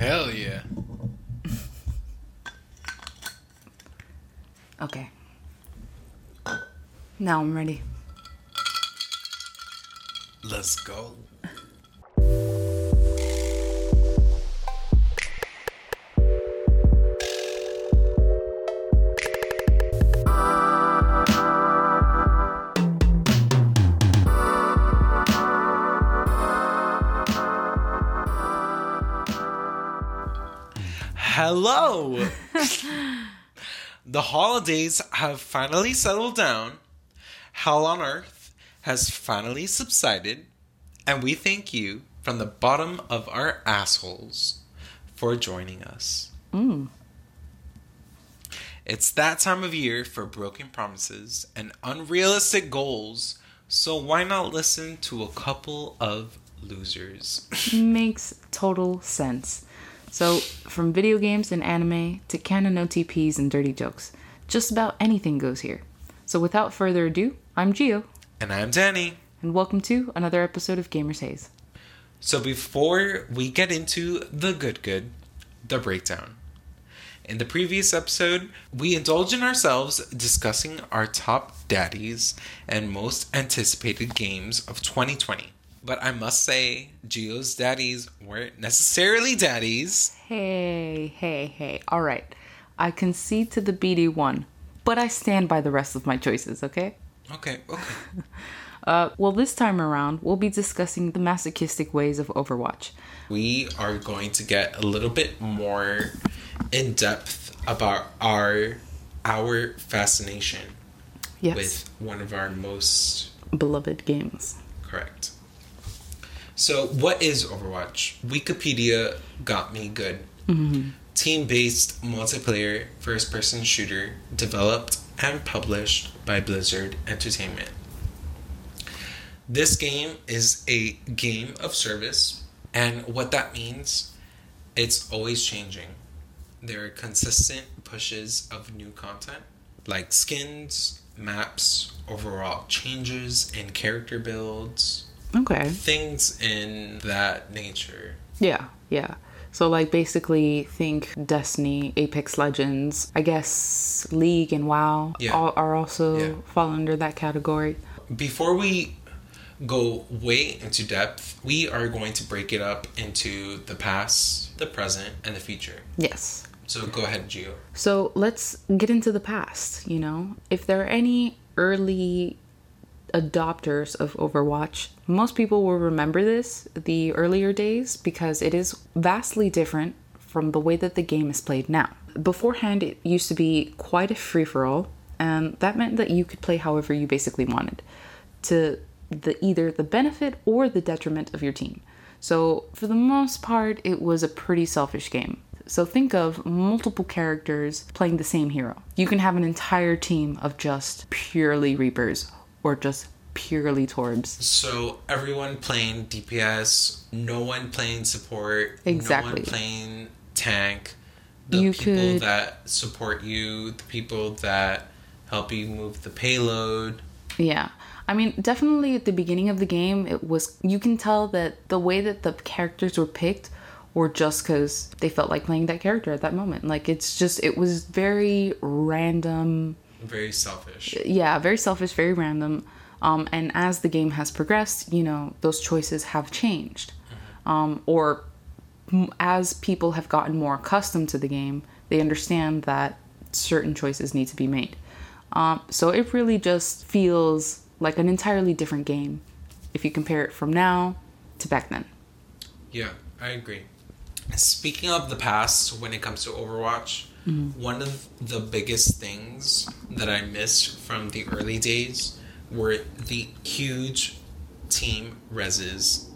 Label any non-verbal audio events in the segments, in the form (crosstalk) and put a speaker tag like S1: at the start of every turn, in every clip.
S1: Hell yeah.
S2: Okay. Now I'm ready.
S1: Let's go. Hello. (laughs) the holidays have finally settled down. Hell on earth has finally subsided. And we thank you from the bottom of our assholes for joining us. Mm. It's that time of year for broken promises and unrealistic goals. So why not listen to a couple of losers?
S2: Makes total sense. So, from video games and anime to canon OTPs and dirty jokes, just about anything goes here. So, without further ado, I'm Gio,
S1: and I'm Danny.
S2: and welcome to another episode of Gamers Haze.
S1: So before we get into the good good, the breakdown. In the previous episode, we indulged in ourselves discussing our top daddies and most anticipated games of 2020. But I must say, Gio's daddies weren't necessarily daddies.
S2: Hey, hey, hey. All right. I concede to the BD one, but I stand by the rest of my choices, okay?
S1: Okay, okay. (laughs)
S2: Uh, well, this time around, we'll be discussing the masochistic ways of Overwatch.
S1: we are going to get a little bit more in depth about our our fascination
S2: Yes.
S1: with one of our most
S2: beloved games.
S1: Correct. So, what is Overwatch? Wikipedia got me good. Mm-hmm. Team based multiplayer first person shooter developed and published by Blizzard Entertainment. This game is a game of service, and what that means, it's always changing. There are consistent pushes of new content, like skins, maps, overall changes in character builds,
S2: Okay.
S1: things in that nature.
S2: Yeah, yeah. So, like, basically, think Destiny, Apex Legends, I guess League and WoW
S1: Yeah.
S2: all, are also
S1: Yeah.
S2: fall under that category.
S1: Before we go way into depth, we are going to break it up into the past, the present, and the future.
S2: Yes.
S1: So go ahead, Gio.
S2: So, let's get into the past, you know? If there are any early adopters of Overwatch, most people will remember this, the earlier days, because it is vastly different from the way that the game is played now. Beforehand, it used to be quite a free for all, and that meant that you could play however you basically wanted, to the either the benefit or the detriment of your team. So, for the most part, it was a pretty selfish game. So, think of multiple characters playing the same hero. You can have an entire team of just purely Reapers or just purely Torbs.
S1: So everyone playing DPS, no one playing support,
S2: exactly.
S1: no one playing tank. The
S2: You
S1: people
S2: could-
S1: that support you, the people that help you move the payload.
S2: Yeah. I mean, definitely at the beginning of the game, it was, you can tell that the way that the characters were picked were just because they felt like playing that character at that moment. Like, it's just, it was very random.
S1: Very selfish.
S2: Yeah, very selfish, very random. Um, and as the game has progressed, you know, those choices have changed. Um, or m- as people have gotten more accustomed to the game, they understand that certain choices need to be made. Um, so it really just feels like an entirely different game if you compare it from now to back then.
S1: Yeah, I agree. Speaking of the past, when it comes to Overwatch, one of the biggest things that I missed from the early days were the huge team reses.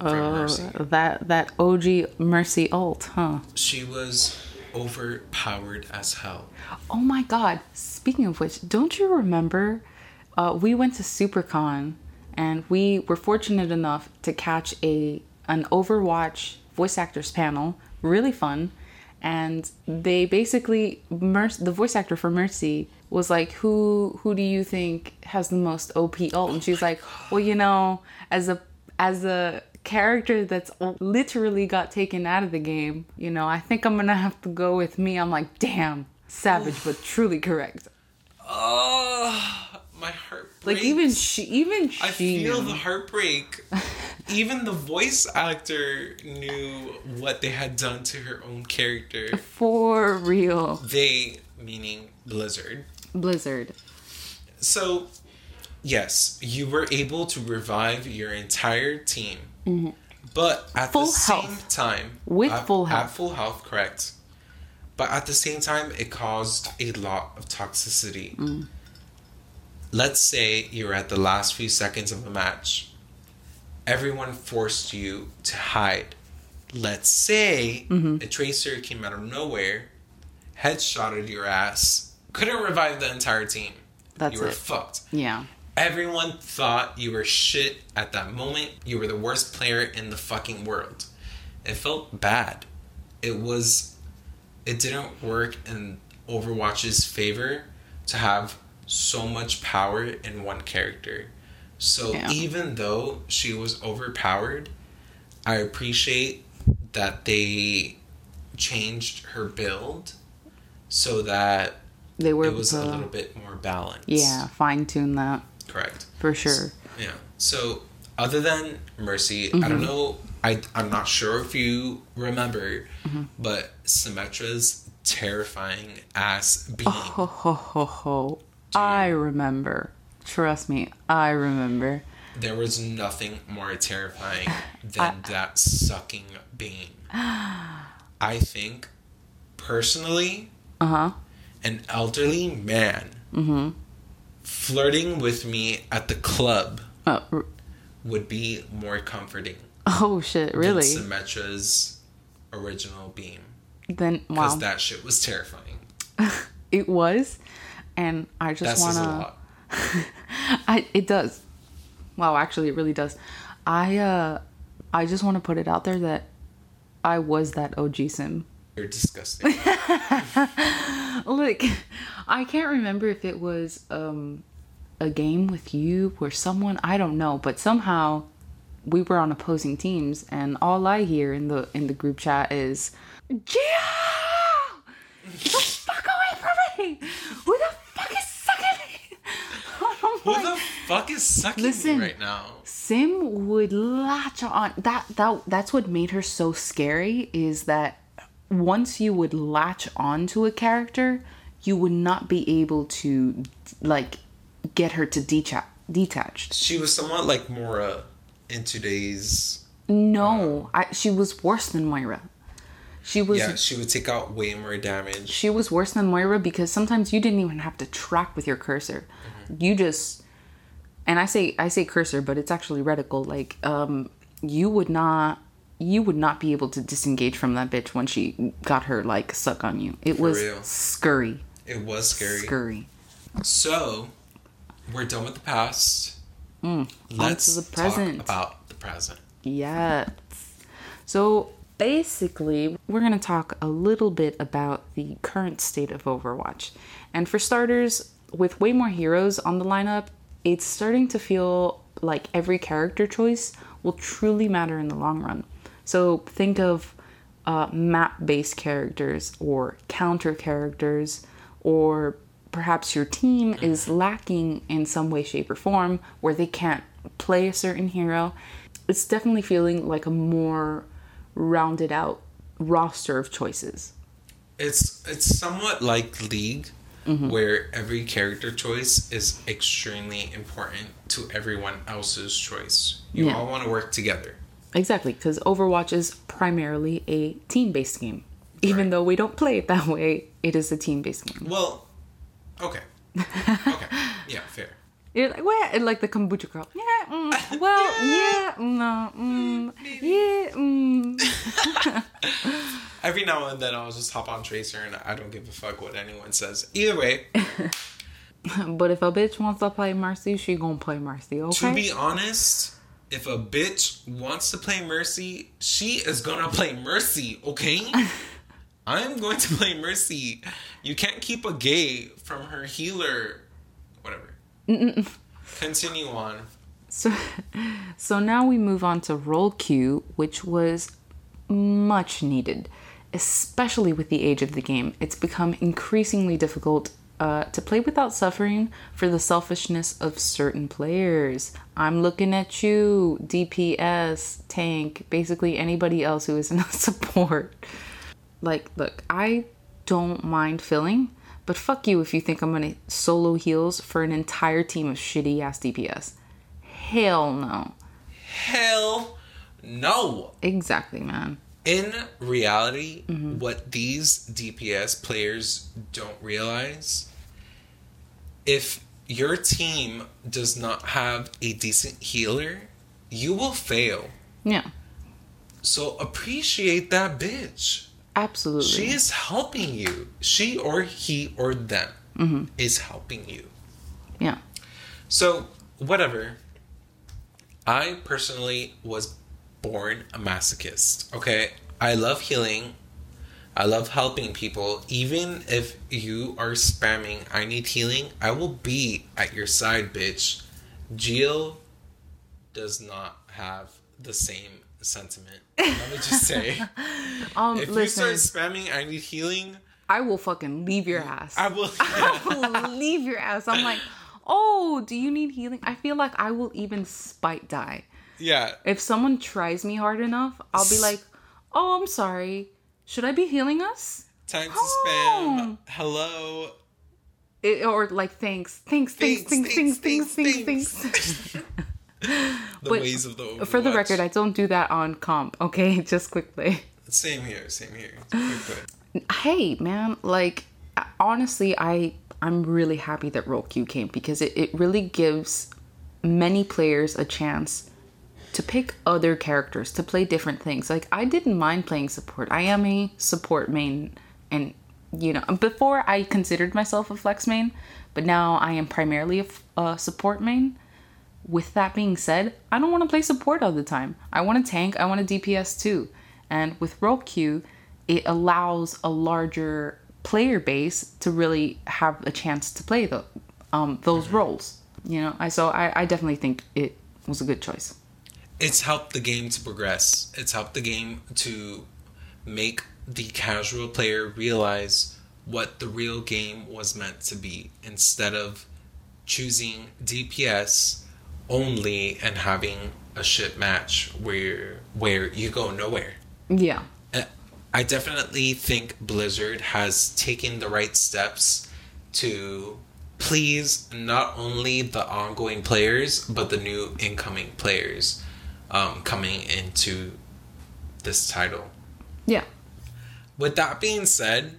S2: Uh, that that OG Mercy ult, huh?
S1: She was overpowered as hell.
S2: Oh my god. Speaking of which, don't you remember uh, we went to SuperCon and we were fortunate enough to catch a an Overwatch voice actors panel, really fun. And they basically the voice actor for Mercy was like, "Who who do you think has the most OP ult?" Oh, and she's like, "Well, you know, as a as a character that's literally got taken out of the game, you know, I think I'm gonna have to go with me. I'm like, damn, savage, but truly correct.
S1: Oh, my heart.
S2: Like even she, even she.
S1: I feel
S2: knew.
S1: the heartbreak. (laughs) even the voice actor knew what they had done to her own character.
S2: for real,
S1: They, meaning Blizzard.
S2: Blizzard.
S1: So, yes, you were able to revive your entire team, but at
S2: Mm-hmm. Full
S1: the same
S2: health.
S1: time,
S2: With
S1: at,
S2: full
S1: at full health, correct. But at the same time, it caused a lot of toxicity.
S2: Mm.
S1: Let's say you're at the last few seconds of a match. Everyone forced you to hide. Let's say
S2: Mm-hmm.
S1: a tracer came out of nowhere, headshotted your ass, couldn't revive the entire team.
S2: That's
S1: you were
S2: it.
S1: fucked.
S2: Yeah.
S1: Everyone thought you were shit at that moment. You were the worst player in the fucking world. It felt bad. It was. It didn't work in Overwatch's favor to have so much power in one character. So
S2: Yeah.
S1: even though she was overpowered, I appreciate that they changed her build so that
S2: They were
S1: it was a little bit more balanced.
S2: yeah, fine tune that
S1: Correct.
S2: for sure.
S1: Yeah. So other than Mercy, I
S2: Mm-hmm.
S1: don't know. I I'm not sure if you remember,
S2: Mm-hmm.
S1: but Symmetra's terrifying ass being.
S2: Ho ho ho I remember. Trust me, I remember.
S1: There was nothing more terrifying (laughs) than that sucking being. (gasps) I think, personally,
S2: Uh huh.
S1: an elderly man
S2: Mm-hmm.
S1: flirting with me at the club
S2: Oh, r-
S1: would be more comforting.
S2: oh shit! Really?
S1: Than Symmetra's original beam.
S2: Then wow, because
S1: that shit was terrifying. (laughs)
S2: it was, and I just wanna. (laughs) I it does. Wow, actually, it really does. I uh, I just want to put it out there that I was that OG sim.
S1: You're disgusting. (laughs)
S2: Look, I can't remember if it was um a game with you or someone, I don't know, but somehow we were on opposing teams and all I hear in the in the group chat is! Get the fuck away from me! Who the fuck is sucking me? I'm
S1: Who
S2: like,
S1: the fuck is sucking
S2: Listen.
S1: me right now?
S2: Sim would latch on that that that's what made her so scary is that once you would latch on to a character, you would not be able to like get her to detach detached.
S1: She was somewhat like Moira in today's.
S2: No, uh, I, she was worse than Moira. She was
S1: Yeah, she would take out way more damage.
S2: she was worse than Moira because sometimes you didn't even have to track with your cursor. You just and I say I say cursor, but it's actually reticle. Like um you would not you would not be able to disengage from that bitch when she got her like suck on you. It was
S1: real.
S2: scurry.
S1: It was scary.
S2: Scurry.
S1: So, we're done with the past.
S2: Mm,
S1: Let's
S2: the present.
S1: talk about the present.
S2: Yes. So basically, we're going to talk a little bit about the current state of Overwatch. And for starters, with way more heroes on the lineup, it's starting to feel like every character choice will truly matter in the long run. So think of uh, map based characters or counter characters, or perhaps your team is lacking in some way, shape, or form where they can't play a certain hero. It's definitely feeling like a more rounded out roster of choices.
S1: It's it's somewhat like League,
S2: Mm-hmm.
S1: where every character choice is extremely important to everyone else's choice. You
S2: Yeah.
S1: all want to work together.
S2: Exactly, because Overwatch is primarily a team based game. Even
S1: Right.
S2: though we don't play it that way, it is a team based game.
S1: Well, okay, (laughs) okay, yeah, fair.
S2: You're like, what? And like the kombucha girl. Yeah, mm, (laughs) well, yeah, no, mm, yeah, mm. (laughs)
S1: Every now and then, I'll just hop on Tracer, and I don't give a fuck what anyone says. Either way, (laughs)
S2: But if a bitch wants to play Mercy, she gonna play Mercy, okay?
S1: to be honest, if a bitch wants to play Mercy, she is gonna play Mercy. Okay. (laughs) I'm going to play Mercy. You can't keep a gay from her healer. Whatever. Continue on.
S2: So, so now we move on to role queue, which was much needed, especially with the age of the game. It's become increasingly difficult uh, to play without suffering for the selfishness of certain players. I'm looking at you, DPS, tank, basically anybody else who isn't a (laughs) support. Like, look, I don't mind filling, but fuck you if you think I'm gonna solo heals for an entire team of shitty ass DPS. Hell no.
S1: Hell no.
S2: Exactly, man.
S1: In reality, mm-hmm. what these DPS players don't realize if your team does not have a decent healer, you will fail.
S2: Yeah,
S1: So appreciate that bitch.
S2: absolutely.
S1: She is helping you. She or he or them mm-hmm. is helping you.
S2: yeah.
S1: So, whatever. I personally was born a masochist. Okay? I love healing. I love helping people. Even if you are spamming, I need healing, I will be at your side, bitch. Jill does not have the same sentiment. Let me just say. (laughs)
S2: Um,
S1: If
S2: listen,
S1: you start spamming, I need healing,
S2: I will fucking leave your ass. (laughs)
S1: I will.
S2: I will leave your ass. I'm like, oh, do you need healing? I feel like I will even spite die.
S1: Yeah.
S2: If someone tries me hard enough, I'll be like, "Oh, I'm sorry. Should I be healing us?"
S1: Time to spam. Hello.
S2: It, or like thanks, thanks, thanks, thanks, thanks, thanks, thanks, thanks. (laughs)
S1: the
S2: but
S1: ways of the Overwatch.
S2: For the record, I don't do that on comp. Okay, (laughs) just quickly.
S1: Same here. Same here.
S2: Hey, man. Like, honestly, I I'm really happy that Role Queue came because it, it really gives many players a chance to pick other characters to play different things like i didn't mind playing support i am a support main and you know before i considered myself a flex main but now i am primarily a, f- a support main with that being said, I don't want to play support all the time. I want to tank, I want to DPS too. And with Role Queue, it allows a larger player base to really have a chance to play the, um, those roles. You know, I so I, I definitely think it was a good choice.
S1: It's helped the game to progress. It's helped the game to make the casual player realize what the real game was meant to be instead of choosing DPS only and having a shit match where where you go nowhere.
S2: Yeah.
S1: Uh, I definitely think Blizzard has taken the right steps to please not only the ongoing players but the new incoming players um, coming into this title.
S2: Yeah.
S1: With that being said,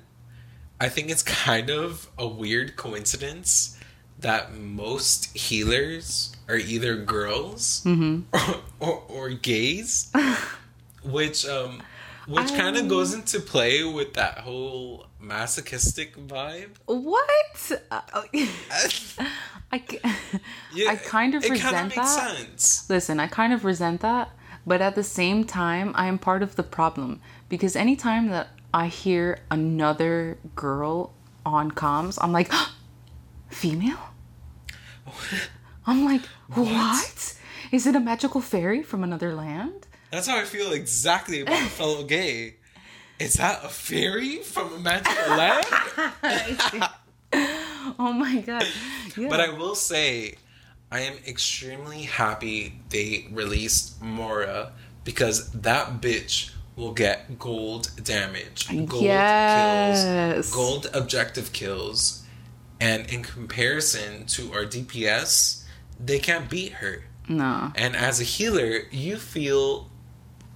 S1: I think it's (laughs) kind of a weird coincidence that most healers are either girls (laughs) or, or, or gays, (laughs) which um, which kind of goes into play with that whole masochistic vibe.
S2: What? Uh, (laughs) I, ca- I kind of
S1: it
S2: resent that.
S1: sense.
S2: Listen, I kind of resent that, but at the same time, I am part of the problem because anytime that I hear another girl on comms, I'm like, (gasps) female? (laughs) I'm like, what? Is it a magical fairy from another land?
S1: That's how I feel exactly about a fellow gay. Is that a fairy from a magical land? (laughs) (laughs)
S2: Oh my god. Yeah.
S1: But I will say, I am extremely happy they released Moira because that bitch will get gold damage, gold
S2: Yes.
S1: kills, gold objective kills, and in comparison to our DPS, they can't beat her.
S2: no.
S1: And as a healer, you feel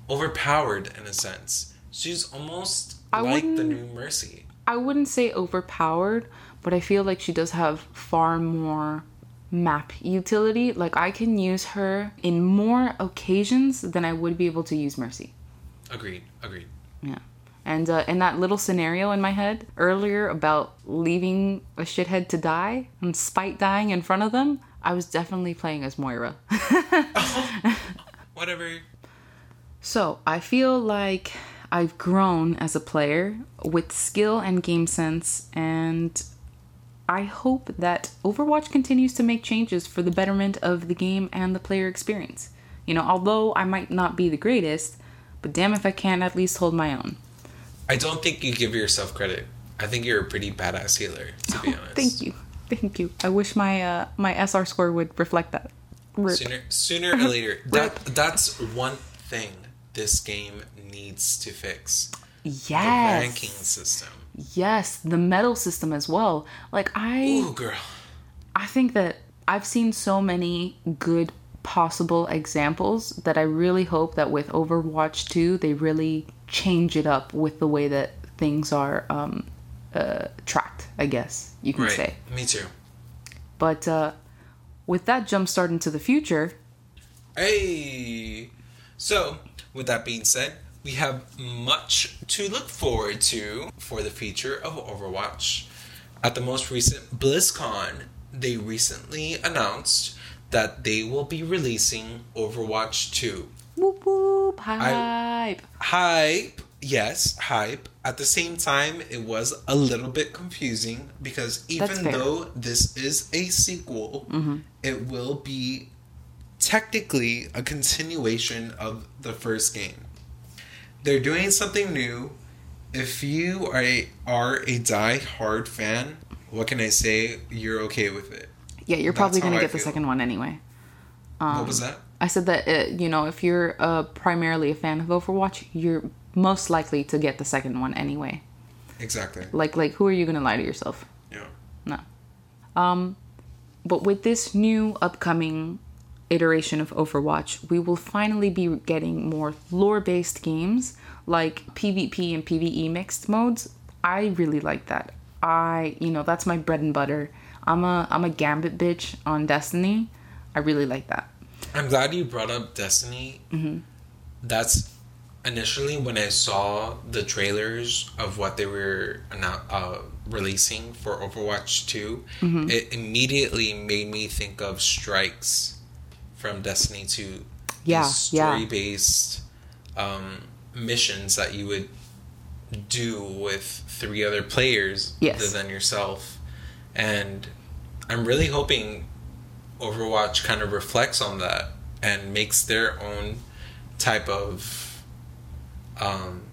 S1: overpowered in a sense. She's almost
S2: I
S1: like the new Mercy.
S2: I wouldn't say overpowered, but I feel like she does have far more map utility. Like I can use her in more occasions than I would be able to use Mercy.
S1: Agreed, agreed.
S2: Yeah. And uh, in that little scenario in my head earlier about leaving a shithead to die and spite dying in front of them, I was definitely playing as Moira. (laughs) (laughs)
S1: Whatever.
S2: So I feel like I've grown as a player with skill and game sense, and I hope that Overwatch continues to make changes for the betterment of the game and the player experience. You know, although I might not be the greatest, but damn if I can at least hold my own.
S1: I don't think you give yourself credit. I think you're a pretty badass healer, to be (laughs) honest.
S2: Thank you. Thank you. I wish my uh, my SR score would reflect that. Rip.
S1: Sooner, sooner or (laughs) later, that that's one thing this game needs to fix. The
S2: Yes.
S1: ranking system.
S2: Yes, the medal system as well. Like I
S1: Ooh, girl.
S2: I think that I've seen so many good possible examples that I really hope that with Overwatch 2 they really change it up with the way that things are um, uh, tracked, I guess you can
S1: Right.
S2: say.
S1: Me too.
S2: But uh, with that jumpstart into the future,
S1: Hey. So, with that being said, we have much to look forward to for the future of Overwatch. At the most recent BlizzCon, they recently announced that they will be releasing Overwatch 2.
S2: whoop whoop, hype.
S1: Hype, yes, hype. At the same time, it was a little bit confusing because even though this is a sequel, mm-hmm. it will be technically a continuation of the first game. They're doing something new. If you are a, are a die-hard fan, what can I say? You're okay with it.
S2: yeah, you're
S1: That's
S2: probably going to
S1: I
S2: get the
S1: feel.
S2: second one anyway. Um,
S1: what was that?
S2: I said that uh, you know if you're uh, primarily a fan of Overwatch, you're most likely to get the second one anyway.
S1: Exactly.
S2: Like like who are you gonna lie to yourself?
S1: Yeah.
S2: No. Um, but with this new upcoming iteration of Overwatch, we will finally be getting more lore-based games like PvP and PvE mixed modes. I really like that. I you know that's my bread and butter. I'm a I'm a Gambit bitch on Destiny. I really like that.
S1: I'm glad you brought up Destiny. That's initially when I saw the trailers of what they were uh, releasing for Overwatch 2. It immediately made me think of strikes from Destiny 2.
S2: Yeah, yeah.
S1: story-based um, missions that you would do with three other players
S2: Yes.
S1: other than yourself. And I'm really hoping Overwatch kind of reflects on that and makes their own type of um,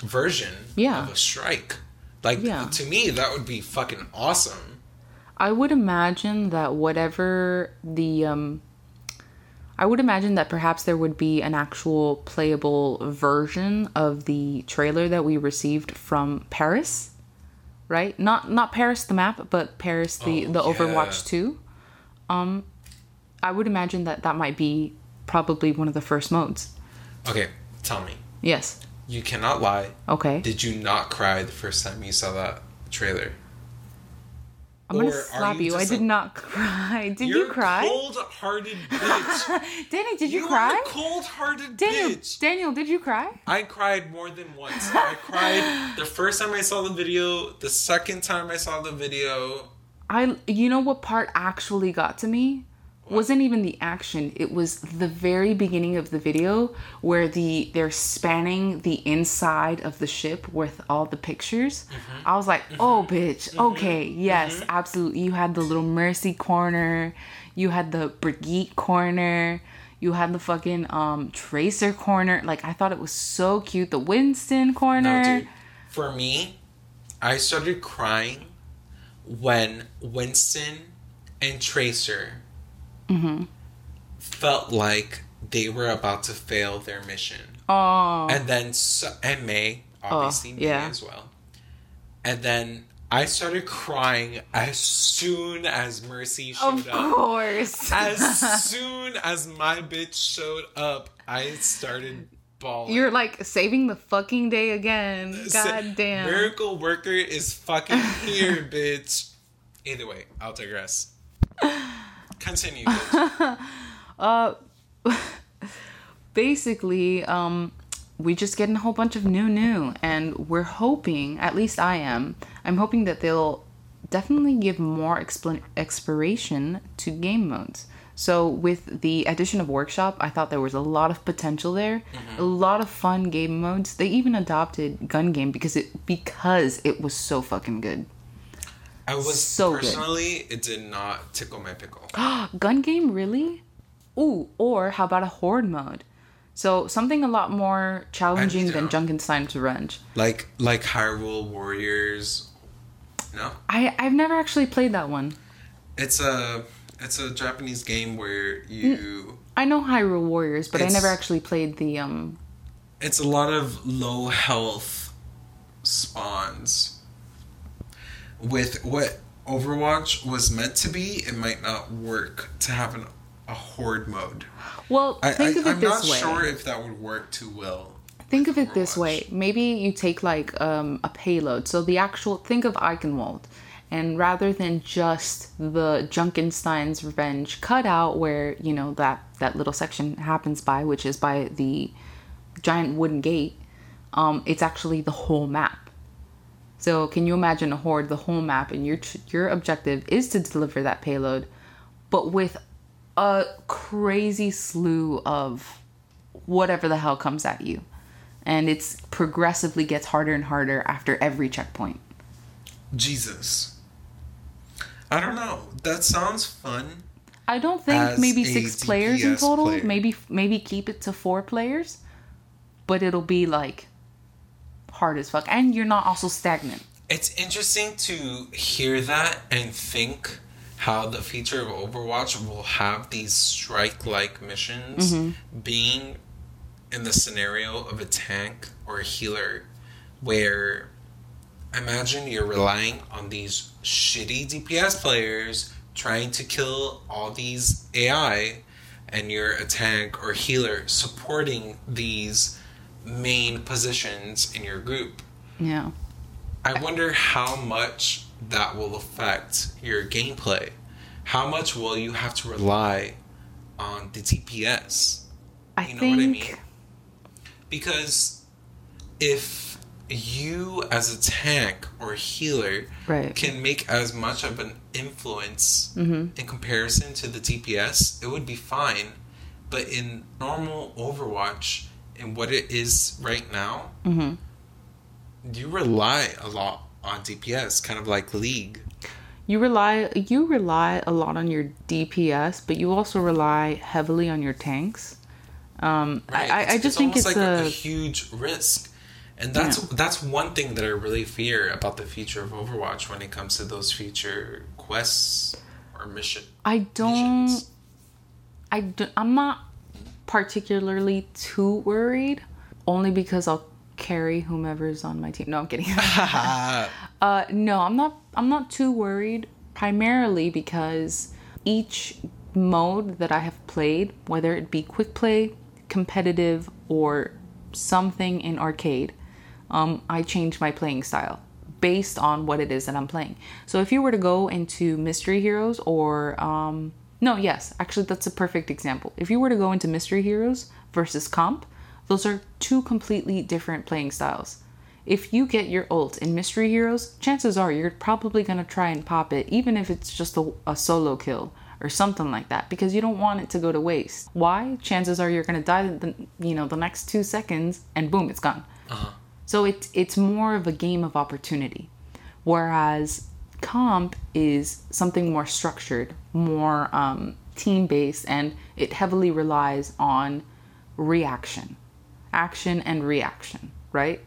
S1: version
S2: Yeah.
S1: of a strike. Like
S2: Yeah.
S1: to me, that would be fucking awesome.
S2: I would imagine that whatever the um I would imagine that perhaps there would be an actual playable version of the trailer that we received from Paris. Right? Not not Paris the map, but Paris the
S1: Oh,
S2: the
S1: yeah.
S2: Overwatch 2. Um I would imagine that that might be probably one of the first modes.
S1: Okay, tell me,
S2: Yes.
S1: you cannot lie.
S2: Okay.
S1: Did you not cry the first time you saw that trailer?
S2: I'm
S1: gonna
S2: slap
S1: you
S2: you. I did
S1: a-
S2: not cry. (laughs) Did
S1: You're
S2: you cry?
S1: cold-hearted (laughs) bitch.
S2: Danny, did you,
S1: you
S2: cry?
S1: cold-hearted
S2: Daniel,
S1: bitch.
S2: Daniel, did you cry?
S1: I cried more than once. I cried (laughs) the first time I saw the video, the second time I saw the video.
S2: I you know what part actually got to me? Wasn't even the action. It was the very beginning of the video where the they're spanning the inside of the ship with all the pictures. Mm-hmm. I was like, mm-hmm. "Oh, bitch. Mm-hmm. Okay, yes, absolutely. You had the little Mercy corner, you had the Brigitte corner, you had the fucking um Tracer corner. Like I thought it was so cute. The Winston corner.
S1: No, dude. For me, I started crying when Winston and Tracer Mm-hmm. felt like they were about to fail their mission.
S2: Oh,
S1: And then, so, and Mei, obviously, Mei
S2: yeah.
S1: as well. And then I started crying as soon as Mercy showed
S2: of
S1: up.
S2: Of course.
S1: As (laughs) soon as my bitch showed up, I started bawling.
S2: You're like saving the fucking day again. God damn.
S1: Miracle Worker is fucking (laughs) here, bitch. Either way, I'll digress. (laughs) Continue. bitch. (laughs) (laughs)
S2: Basically, um, we just getting a whole bunch of new new, and we're hoping, at least I am, I'm hoping that they'll definitely give more expl- exploration to game modes. So with the addition of Workshop, I thought there was a lot of potential there, a lot of fun game modes. They even adopted Gun Game because it because it was so fucking good.
S1: I was
S2: So good.
S1: personally, it did not tickle my pickle. (gasps)
S2: Gun game, really? Ooh, or how about a horde mode? So something a lot more challenging than. Junkenstein's Revenge.
S1: like like Hyrule Warriors. No,
S2: I I've never actually played that one.
S1: it's a it's a Japanese game where you.
S2: I know Hyrule Warriors, but I never actually played the um.
S1: It's a lot of low health spawns. With what Overwatch was meant to be, it might not work to have an, a horde mode.
S2: Well,
S1: I,
S2: think
S1: I,
S2: of it
S1: I'm
S2: this
S1: not sure if that would work too well.
S2: Think of it this way. Maybe you take like um, a payload. So the actual think of Eichenwalde, and rather than just the Junkenstein's Revenge cutout, where you know that that little section happens by, which is by the giant wooden gate, um, it's actually the whole map. So can you imagine a horde, the whole map, and your your objective is to deliver that payload, but with a crazy slew of whatever the hell comes at you. And it's progressively gets harder and harder after every checkpoint.
S1: Jesus. I don't know. That sounds fun.
S2: I don't think
S1: As
S2: maybe six players in total.
S1: player.
S2: Maybe maybe keep it to four players, but it'll be like hard as fuck, and you're not also stagnant.
S1: It's interesting to hear that and think how the feature of Overwatch will have these strike like missions mm-hmm. being in the scenario of a tank or a healer where imagine you're relying on these shitty DPS players trying to kill all these AI and you're a tank or healer supporting these main positions in your group.
S2: Yeah.
S1: I wonder how much that will affect your gameplay. How much will you have to rely on the DPS?
S2: I
S1: You know
S2: think
S1: what I mean? Because if you as a tank or healer
S2: Right.
S1: can make as much of an influence
S2: Mm-hmm.
S1: in comparison to the DPS, it would be fine. But in normal Overwatch, and what it is right now,
S2: Mm-hmm.
S1: you rely a lot on DPS, kind of like League.
S2: you rely you rely a lot on your DPS, but you also rely heavily on your tanks. Um,
S1: Right?
S2: I, I, I
S1: It's-
S2: just think it's
S1: almost like
S2: a,
S1: a, huge risk, and that's
S2: Yeah.
S1: that's one thing that I really fear about the future of Overwatch when it comes to those future quests or mission.
S2: I don't
S1: missions.
S2: I don't, I'm not particularly too worried, only because I'll carry whomever's on my team. No, I'm kidding. (laughs) uh, no, I'm not. I'm not too worried. Primarily because each mode that I have played, whether it be quick play, competitive, or something in arcade, um, I change my playing style based on what it is that I'm playing. So if you were to go into Mystery Heroes or um, no, yes, actually that's a perfect example. If you were to go into Mystery Heroes versus Comp, those are two completely different playing styles. If you get your ult in Mystery Heroes, chances are you're probably gonna try and pop it, even if it's just a, a solo kill or something like that, because you don't want it to go to waste. Why? Chances are you're gonna die, the, you know, the next two seconds, and boom, it's gone. Uh-huh. So it's it's more of a game of opportunity, whereas comp is something more structured, more um, team based, and it heavily relies on reaction, action and reaction, right?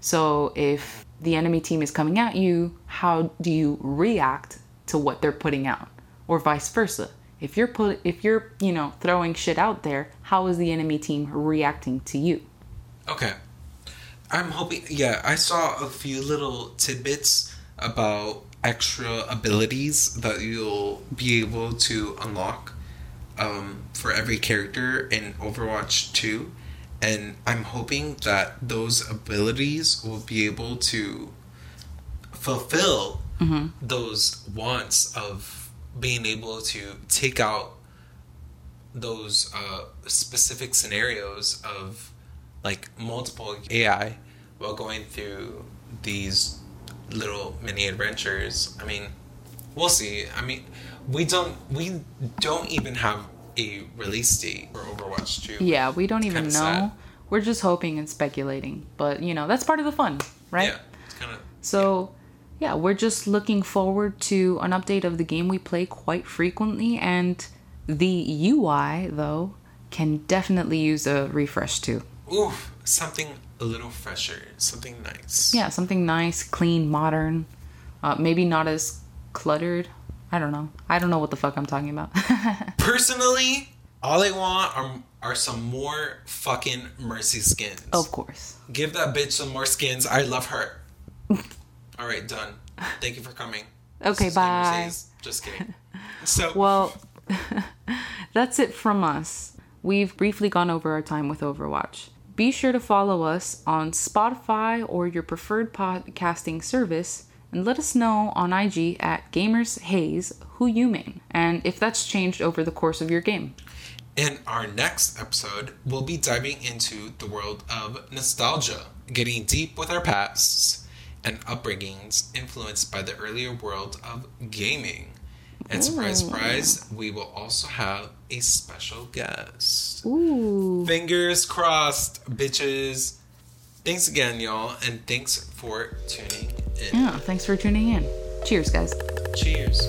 S2: So if the enemy team is coming at you, how do you react to what they're putting out, or vice versa? If you're put if you're you know throwing shit out there, how is the enemy team reacting to you?
S1: Okay. I'm hoping. Yeah, I saw a few little tidbits about extra abilities that you'll be able to unlock um, for every character in Overwatch 2. And I'm hoping that those abilities will be able to fulfill those wants of being able to take out those uh, specific scenarios of like multiple AI while going through these little mini adventures. I mean, we'll see. I mean, we don't we don't even have a release date for Overwatch 2.
S2: Yeah, we don't even know.
S1: Sad.
S2: We're just hoping and speculating. But, you know, that's part of the fun, right?
S1: Yeah, it's kind of
S2: So, yeah, we're just looking forward to an update of the game we play quite frequently, and the UI, though, can definitely use a refresh too.
S1: Oof, something a little fresher, something nice.
S2: Yeah, something nice, clean, modern, uh, maybe not as cluttered. I don't know. I don't know what the fuck I'm talking about. (laughs)
S1: Personally, all I want are, are some more fucking Mercy skins.
S2: of course.
S1: Give that bitch some more skins. I love her. (laughs) all right, done. Thank you for coming.
S2: Okay,
S1: This is Game
S2: bye.
S1: Mercedes. Just (laughs) kidding. So,
S2: Well, that's it from us. We've briefly gone over our time with Overwatch. Be sure to follow us on Spotify or your preferred podcasting service and let us know on IG at GamersHaze who you main and if that's changed over the course of your game.
S1: In our next episode, we'll be diving into the world of nostalgia, getting deep with our pasts and upbringings influenced by the earlier world of gaming. And surprise, surprise, we will also have a special guest.
S2: Ooh.
S1: Fingers crossed, bitches. Thanks again, y'all, and thanks for tuning in.
S2: Yeah, thanks for tuning in. Cheers, guys.
S1: Cheers.